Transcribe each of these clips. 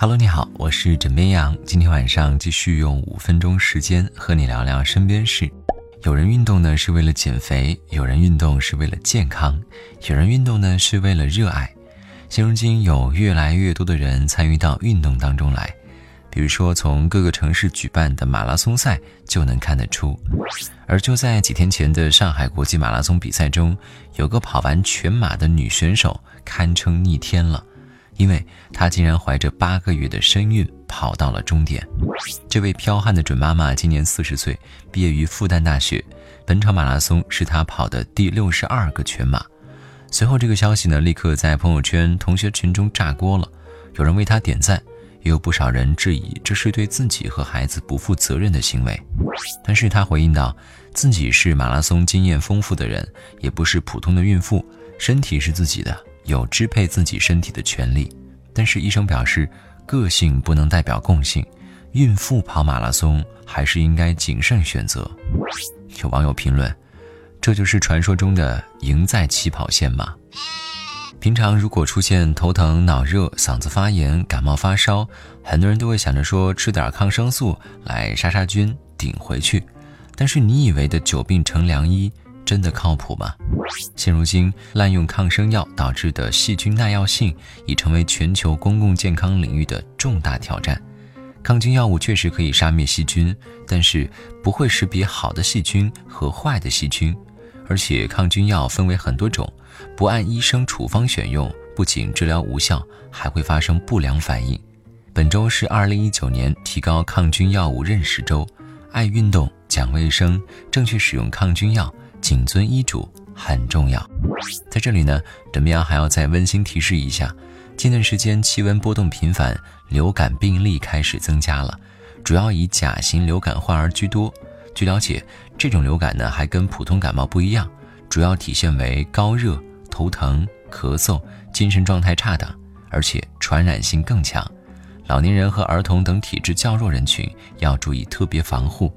Hello，你好，我是枕边羊。今天晚上继续用五分钟时间和你聊聊身边事。有人运动呢是为了减肥，有人运动是为了健康，有人运动呢是为了热爱。现如今有越来越多的人参与到运动当中来，比如说从各个城市举办的马拉松赛就能看得出。而就在几天前的上海国际马拉松比赛中，有个跑完全马的女选手堪称逆天了。因为她竟然怀着八个月的身孕跑到了终点。这位彪悍的准妈妈今年四十岁，毕业于复旦大学。本场马拉松是她跑的第六十二个全马。随后，这个消息呢，立刻在朋友圈、同学群中炸锅了。有人为她点赞，也有不少人质疑这是对自己和孩子不负责任的行为。但是她回应道，自己是马拉松经验丰富的人，也不是普通的孕妇，身体是自己的。有支配自己身体的权利，但是医生表示，个性不能代表共性，孕妇跑马拉松还是应该谨慎选择。有网友评论：“这就是传说中的赢在起跑线吗？”平常如果出现头疼、脑热、嗓子发炎、感冒发烧，很多人都会想着说吃点抗生素来杀杀菌顶回去，但是你以为的久病成良医？真的靠谱吗？现如今，滥用抗生药导致的细菌耐药性已成为全球公共健康领域的重大挑战。抗菌药物确实可以杀灭细菌，但是不会识别好的细菌和坏的细菌。而且，抗菌药分为很多种，不按医生处方选用，不仅治疗无效，还会发生不良反应。本周是二零一九年提高抗菌药物认识周，爱运动，讲卫生，正确使用抗菌药。谨遵医嘱很重要。在这里呢，怎么样还要再温馨提示一下：近段时间气温波动频繁，流感病例开始增加了，主要以甲型流感患儿居多。据了解，这种流感呢还跟普通感冒不一样，主要体现为高热、头疼、咳嗽、精神状态差等，而且传染性更强。老年人和儿童等体质较弱人群要注意特别防护。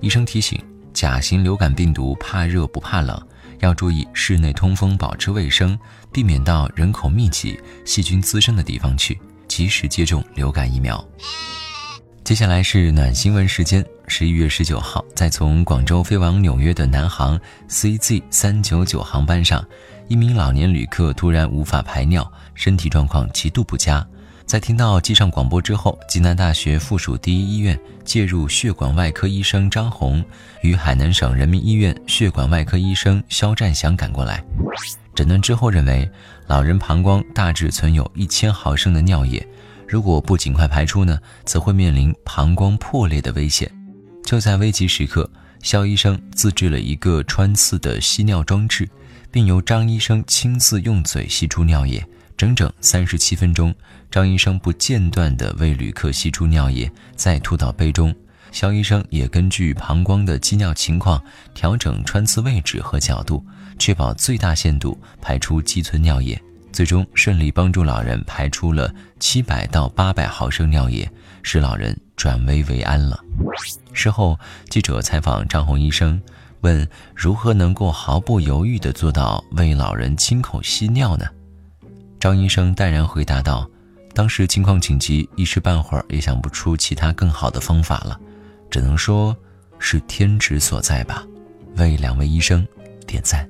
医生提醒。甲型流感病毒怕热不怕冷，要注意室内通风，保持卫生，避免到人口密集、细菌滋生的地方去，及时接种流感疫苗。接下来是暖新闻时间。十一月十九号，在从广州飞往纽约的南航 CZ 三九九航班上，一名老年旅客突然无法排尿，身体状况极度不佳。在听到机上广播之后，济南大学附属第一医院介入血管外科医生张红与海南省人民医院血管外科医生肖占祥赶过来，诊断之后认为，老人膀胱大致存有一千毫升的尿液，如果不尽快排出呢，则会面临膀胱破裂的危险。就在危急时刻，肖医生自制了一个穿刺的吸尿装置，并由张医生亲自用嘴吸出尿液。整整三十七分钟，张医生不间断地为旅客吸出尿液，再吐到杯中。肖医生也根据膀胱的积尿情况调整穿刺位置和角度，确保最大限度排出积存尿液，最终顺利帮助老人排出了七百到八百毫升尿液，使老人转危为安了。事后，记者采访张红医生，问如何能够毫不犹豫地做到为老人亲口吸尿呢？张医生淡然回答道：“当时情况紧急，一时半会儿也想不出其他更好的方法了，只能说是天职所在吧。”为两位医生点赞。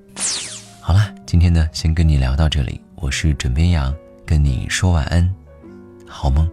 好了，今天呢，先跟你聊到这里。我是枕边羊，跟你说晚安，好梦。